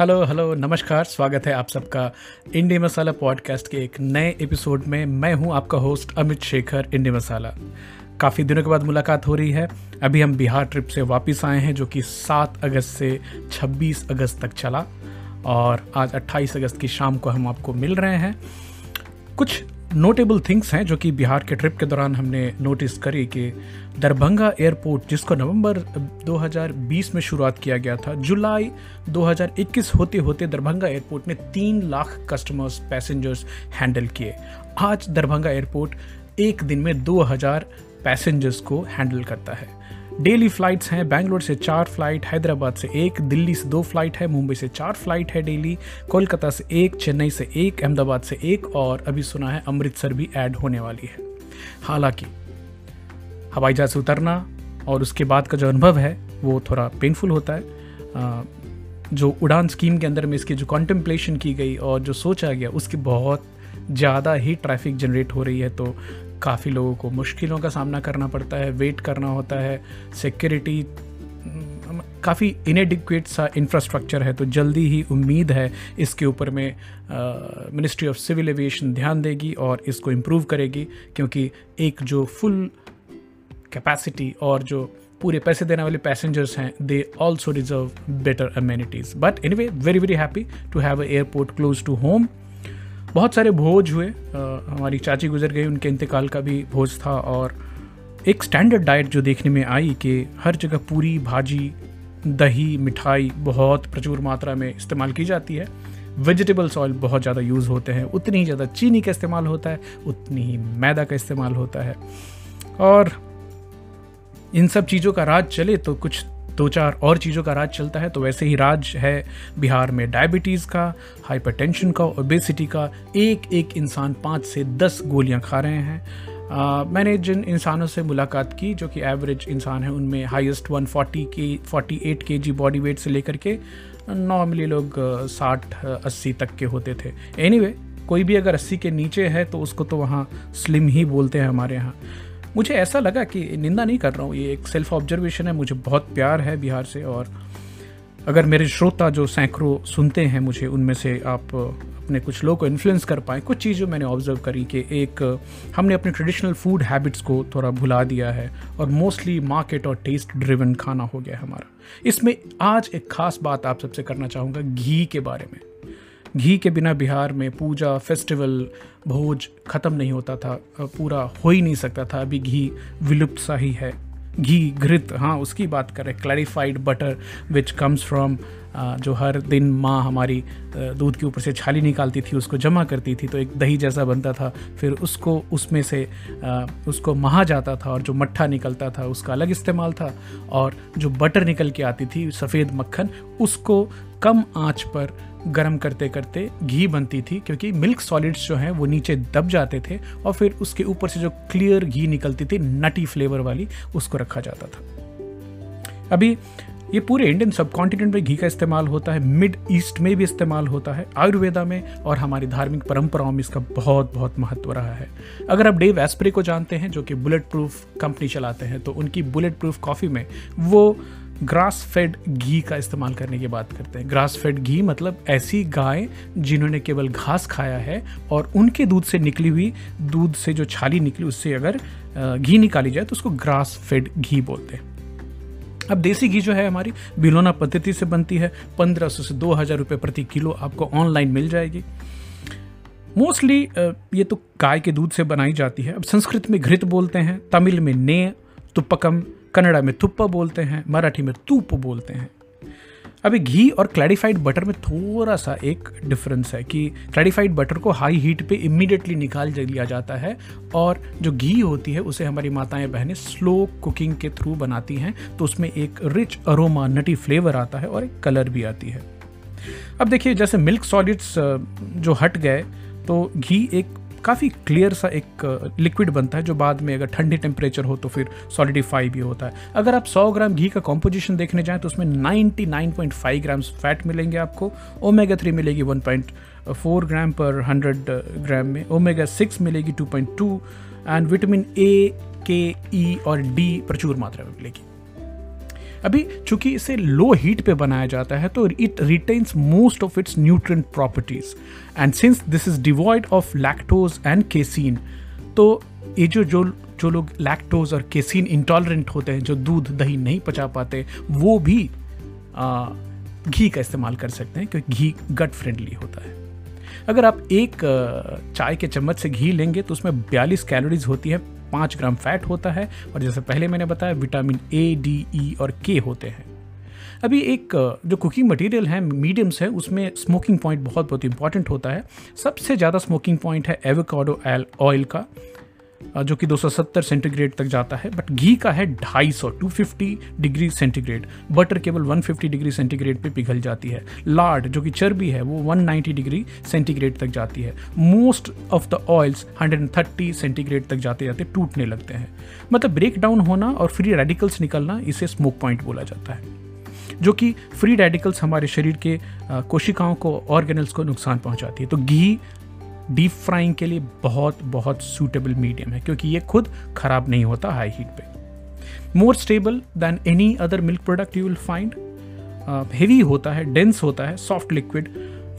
Hello hello, नमस्कार, स्वागत है आप सबका इंडी मसाला पॉडकास्ट के एक नए एपिसोड में। मैं हूँ आपका होस्ट अमित शेखर, इंडी मसाला। काफ़ी दिनों के बाद मुलाकात हो रही है। अभी हम बिहार ट्रिप से वापस आए हैं, जो कि 7 अगस्त से 26 अगस्त तक चला और आज 28 अगस्त की शाम को हम आपको मिल रहे हैं। कुछ नोटेबल थिंग्स हैं जो कि बिहार के ट्रिप के दौरान हमने नोटिस करी कि दरभंगा एयरपोर्ट जिसको नवंबर 2020 में शुरुआत किया गया था, जुलाई 2021 होते होते दरभंगा एयरपोर्ट ने तीन लाख कस्टमर्स पैसेंजर्स हैंडल किए। आज दरभंगा एयरपोर्ट एक दिन में 2000 पैसेंजर्स को हैंडल करता है। डेली फ्लाइट्स हैं, बैंगलोर से चार फ़्लाइट, हैदराबाद से एक, दिल्ली से दो फ़्लाइट है, मुंबई से चार फ़्लाइट है डेली, कोलकाता से एक, चेन्नई से एक, अहमदाबाद से एक और अभी सुना है अमृतसर भी ऐड होने वाली है। हालाँकि, हवाई जहाज़ से उतरना और उसके बाद का जो अनुभव है, वो थोड़ा पेनफुल होता है। जो उड़ान स्कीम के अंदर में इसकी जो कॉन्टम्पलेशन की गई और जो सोचा गया, उसकी बहुत ज़्यादा ही ट्रैफ़िक जनरेट हो रही है तो काफ़ी लोगों को मुश्किलों का सामना करना पड़ता है वेट करना होता है सिक्योरिटी काफ़ी इनएडिक्वेट सा इंफ्रास्ट्रक्चर है तो जल्दी ही उम्मीद है इसके ऊपर में मिनिस्ट्री ऑफ़ सिविल एविएशन ध्यान देगी और इसको इम्प्रूव करेगी, क्योंकि एक जो फुल कैपेसिटी और जो पूरे पैसे देने वाले पैसेंजर्स हैं they also deserve better amenities but anyway very very happy to have a airport close to home बहुत सारे भोज हुए। हमारी चाची गुजर गई, उनके इंतकाल का भी भोज था और एक स्टैंडर्ड डाइट जो देखने में आई कि हर जगह पूरी भाजी, दही, मिठाई बहुत प्रचुर मात्रा में इस्तेमाल की जाती है। वेजिटेबल्स ऑयल बहुत ज़्यादा यूज़ होते हैं, उतनी ही ज़्यादा चीनी का इस्तेमाल होता है, उतनी ही मैदा का इस्तेमाल होता है। और इन सब चीज़ों का राज चले तो कुछ दो चार और चीज़ों का राज चलता है तो वैसे ही राज है बिहार में डायबिटीज़ का हाइपरटेंशन का ओबेसिटी का। एक एक इंसान पाँच से दस गोलियाँ खा रहे हैं। आ, मैंने जिन इंसानों से मुलाकात की जो कि एवरेज इंसान है उनमें हाईएस्ट 140 के 48 के जी बॉडी वेट से लेकर के नॉर्मली लोग साठ अस्सी तक के होते थे। एनीवे anyway, कोई भी अगर अस्सी के नीचे है तो उसको तो वहाँ स्लिम ही बोलते हैं हमारे यहाँ। मुझे ऐसा लगा कि निंदा नहीं कर रहा हूँ। ये एक सेल्फ ऑब्जर्वेशन है। मुझे बहुत प्यार है बिहार से और अगर मेरे श्रोता जो सैकड़ों सुनते हैं, मुझे उनमें से आप अपने कुछ लोगों को इन्फ्लुएंस कर पाएँ। कुछ चीज़ें मैंने ऑब्ज़र्व करी कि एक, हमने अपने ट्रेडिशनल फ़ूड हैबिट्स को थोड़ा भुला दिया है और मोस्टली मार्केट और टेस्ट ड्रिवन खाना हो गया है हमारा। इसमें आज एक खास बात आप सबसे करना चाहूँगा, घी के बारे में। घी के बिना बिहार में पूजा फेस्टिवल भोज ख़त्म नहीं होता था पूरा हो ही नहीं सकता था। अभी घी विलुप्त सा ही है। घी घृत हाँ उसकी बात करें। Clarified butter which comes from जो हर दिन माँ हमारी दूध के ऊपर से छाली निकालती थी, उसको जमा करती थी तो एक दही जैसा बनता था। फिर उसको, उसमें से उसको महा जाता था और जो मट्ठा निकलता था, उसका अलग इस्तेमाल था। और जो बटर निकल के आती थी, सफ़ेद मक्खन, उसको कम आँच पर गर्म करते करते घी बनती थी, क्योंकि मिल्क सॉलिड्स जो हैं वो नीचे दब जाते थे और फिर उसके ऊपर से जो क्लियर घी निकलती थी नटी फ्लेवर वाली, उसको रखा जाता था। अभी ये पूरे इंडियन सब कॉन्टिनेंट में घी का इस्तेमाल होता है मिड ईस्ट में भी इस्तेमाल होता है आयुर्वेदा में और हमारी धार्मिक परंपराओं में इसका बहुत बहुत महत्व रहा है। अगर आप डेव एस्प्रे को जानते हैं, जो कि बुलेट प्रूफ कंपनी चलाते हैं तो उनकी बुलेट प्रूफ कॉफ़ी में वो ग्रास फेड घी का इस्तेमाल करने की बात करते हैं। ग्रास फेड घी मतलब ऐसी गाय जिन्होंने केवल घास खाया है और उनके दूध से निकली हुई, दूध से जो छाली निकली, उससे अगर घी निकाली जाए तो उसको ग्रास फेड घी बोलते हैं। अब देसी घी जो है हमारी बिलोना पद्धति से बनती है। पंद्रह सौ से दो हज़ार रुपये प्रति किलो आपको ऑनलाइन मिल जाएगी। मोस्टली ये तो गाय के दूध से बनाई जाती है। अब संस्कृत में घृत बोलते हैं, तमिल में ने तुप्पकम कन्नड़ा में तुप्पा बोलते हैं, मराठी में तूप बोलते हैं। अभी घी और क्लैरिफाइड बटर में थोड़ा सा एक डिफरेंस है कि क्लैरिफाइड बटर को हाई हीट पे इमीडिएटली निकाल लिया जाता है और जो घी होती है, उसे हमारी माताएँ बहनें स्लो कुकिंग के थ्रू बनाती हैं तो उसमें एक रिच अरोमा नटी फ्लेवर आता है और एक कलर भी आती है। अब देखिए, जैसे मिल्क सॉलिड्स जो हट गए तो घी एक काफ़ी क्लियर सा एक लिक्विड बनता है जो बाद में अगर ठंडी टेम्परेचर हो तो फिर सॉलिडिफाई भी होता है। अगर आप 100 ग्राम घी का कॉम्पोजिशन देखने जाएँ तो उसमें 99.5 ग्राम्स फैट मिलेंगे आपको ओमेगा थ्री मिलेगी 1.4 ग्राम पर 100 ग्राम में ओमेगा सिक्स मिलेगी 2.2 एंड विटामिन ए के ई और डी प्रचुर मात्रा में मिलेगी। अभी चूँकि इसे लो हीट पे बनाया जाता है तो it retains most of its nutrient properties and since this is devoid of lactose and casein तो ये जो जो जो लोग लैक्टोज और केसिन इंटॉलरेंट होते हैं जो दूध दही नहीं पचा पाते वो भी आ, घी का इस्तेमाल कर सकते हैं क्योंकि घी गट फ्रेंडली होता है। अगर आप एक चाय के चम्मच से घी लेंगे तो उसमें 42 कैलोरीज होती है पाँच ग्राम फैट होता है और जैसे पहले मैंने बताया, विटामिन ए डी ई और के होते हैं। अभी एक, जो कुकिंग मटेरियल है मीडियम्स है, उसमें स्मोकिंग पॉइंट बहुत बहुत इंपॉर्टेंट होता है। सबसे ज़्यादा स्मोकिंग पॉइंट है एवोकाडो ऑयल का। जो कि 270 सेंटीग्रेड तक जाता है, बट घी का है 250 250 डिग्री सेंटीग्रेड। बटर केवल 150 डिग्री सेंटीग्रेड पे पिघल जाती है। लार्ड जो कि चर्बी है, वो 190 डिग्री सेंटीग्रेड तक जाती है। Most of the oils 130 centigrade तक जाते जाते टूटने लगते हैं। मतलब ब्रेक डाउन होना और फ्री रेडिकल्स निकलना, इसे स्मोक पॉइंट बोला जाता है। जो कि फ्री रेडिकल्स हमारे शरीर के कोशिकाओं को, ऑर्गेनल्स को नुकसान पहुंचाती है। तो घी डीप फ्राइंग के लिए बहुत बहुत सूटेबल मीडियम है, क्योंकि ये खुद खराब नहीं होता हाई हीट पे। More stable than any other milk product you will find heavy होता है डेंस होता है सॉफ्ट लिक्विड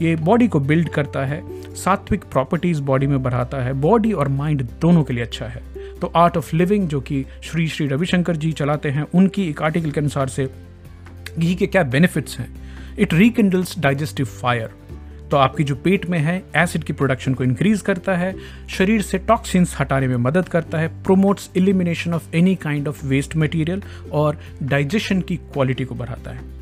ये बॉडी को बिल्ड करता है, सात्विक प्रॉपर्टीज़ बॉडी में बढ़ाता है। बॉडी और माइंड दोनों के लिए अच्छा है। तो आर्ट ऑफ़ लिविंग जो कि श्री श्री रविशंकर जी चलाते हैं, उनकी एक आर्टिकल के अनुसार से, घी के क्या बेनिफिट्स हैं? इट रिकिंडल्स डाइजेस्टिव फायर तो आपकी जो पेट में है एसिड की प्रोडक्शन को इंक्रीज करता है, शरीर से टॉक्सिन्स हटाने में मदद करता है promotes elimination of any kind of waste material और डाइजेशन की क्वालिटी को बढ़ाता है।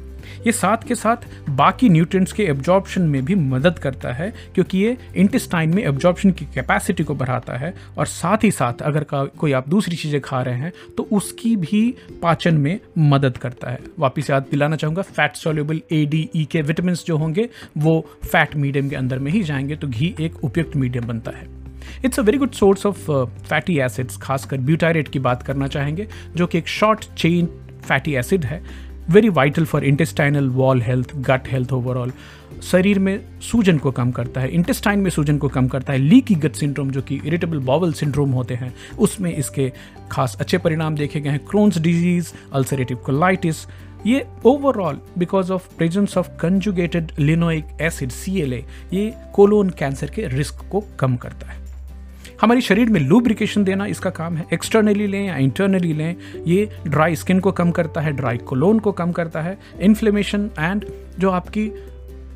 ये साथ के साथ बाकी न्यूट्रिएंट्स के एब्जॉर्प्शन में भी मदद करता है, क्योंकि ये इंटेस्टाइन में एब्जॉर्प्शन की कैपेसिटी को बढ़ाता है और साथ ही साथ अगर कोई आप दूसरी चीज़ें खा रहे हैं तो उसकी भी पाचन में मदद करता है। वापिस याद दिलाना चाहूँगा fat soluble A D E के विटामिन जो होंगे, वो फैट मीडियम के अंदर में ही जाएँगे तो घी एक उपयुक्त मीडियम बनता है। It's a very good source of fatty acids खासकर ब्यूटारेट की बात करना चाहेंगे, जो कि एक शॉर्ट चेन फैटी एसिड है। Very vital for intestinal wall health gut health overall शरीर में सूजन को कम करता है इंटेस्टाइन में सूजन को कम करता है, लीकी गट सिंड्रोम जो कि इरिटेबल बॉवल सिंड्रोम होते हैं, उसमें इसके खास अच्छे परिणाम देखे गए हैं क्रोन्स डिज़ीज़ अल्सरेटिव कोलाइटिस ये overall because of presence of conjugated linoleic acid CLA ये कोलोन कैंसर के रिस्क को कम करता है। हमारी शरीर में लूब्रिकेशन देना इसका काम है। एक्सटर्नली लें या इंटरनली लें, ये ड्राई स्किन को कम करता है ड्राई कोलोन को कम करता है। इन्फ्लेमेशन एंड जो आपकी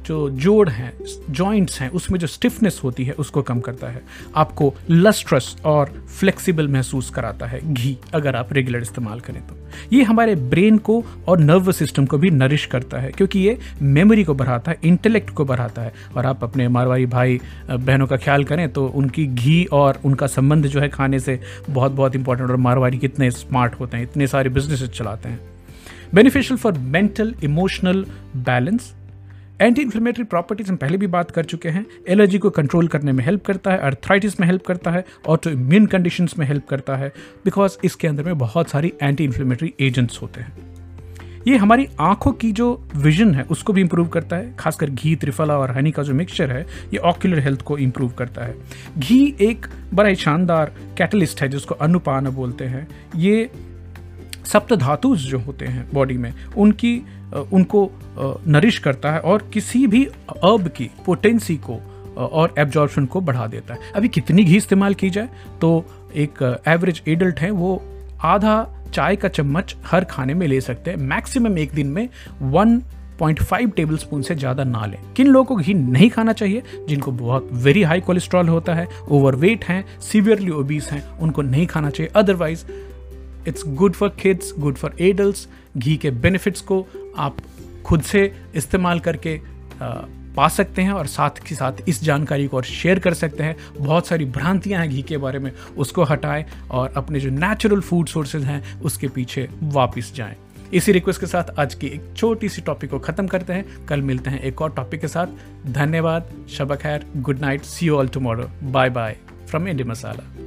जो जोड़ हैं जॉइंट्स हैं, उसमें जो स्टिफनेस होती है, उसको कम करता है। आपको लस्ट्रस और फ्लेक्सिबल महसूस कराता है घी, अगर आप रेगुलर इस्तेमाल करें तो। ये हमारे ब्रेन को और नर्वस सिस्टम को भी नरिश करता है, क्योंकि ये मेमोरी को बढ़ाता है इंटेलेक्ट को बढ़ाता है। और आप अपने मारवाड़ी भाई बहनों का ख्याल करें तो उनकी घी और उनका संबंध जो है खाने से बहुत बहुत इंपॉर्टेंट और मारवाड़ी कितने स्मार्ट होते हैं, इतने सारे बिज़नेस चलाते हैं। Beneficial for mental emotional balance anti inflammatory properties हम पहले भी बात कर चुके हैं। एलर्जी को कंट्रोल करने में हेल्प करता है अर्थराइटिस में हेल्प करता है ऑटो इम्यून कंडीशन में हेल्प करता है बिकॉज़ इसके अंदर में बहुत सारी एंटी इन्फ्लेमेटरी एजेंट्स होते हैं। ये हमारी आँखों की जो विजन है, उसको भी इम्प्रूव करता है। खासकर घी, त्रिफला और हनी का जो मिक्सचर है, ये ऑक्यूलर हेल्थ को इम्प्रूव करता है। घी एक बड़ा ही शानदार कैटलिस्ट है, जिसको अनुपान बोलते हैं। ये सप्त धातु जो होते हैं बॉडी में, उनकी उनको नरिश करता है और किसी भी अर्ब की पोटेंसी को और एब्जॉर्प्शन को बढ़ा देता है। अभी कितनी घी इस्तेमाल की जाए? तो एक एवरेज एडल्ट है, वो आधा चाय का चम्मच हर खाने में ले सकते हैं। मैक्सिमम एक दिन में one point five tablespoon से ज़्यादा ना लें। किन लोगों को घी नहीं खाना चाहिए? जिनको बहुत वेरी हाई कोलेस्ट्रॉल होता है ओवरवेट हैं सीवियरली ओबीस हैं, उनको नहीं खाना चाहिए। Otherwise it's good for kids good for adult घी के बेनिफिट्स को आप खुद से इस्तेमाल करके पा सकते हैं और साथ के साथ इस जानकारी को और शेयर कर सकते हैं। बहुत सारी भ्रांतियाँ हैं घी के बारे में, उसको हटाएँ और अपने जो नेचुरल फ़ूड सोर्सेज हैं, उसके पीछे वापस जाएँ। इसी रिक्वेस्ट के साथ आज की एक छोटी सी टॉपिक को खत्म करते हैं। कल मिलते हैं एक और टॉपिक के साथ। धन्यवाद, शब खैर good night see all tomorrow bye bye from Indie Masala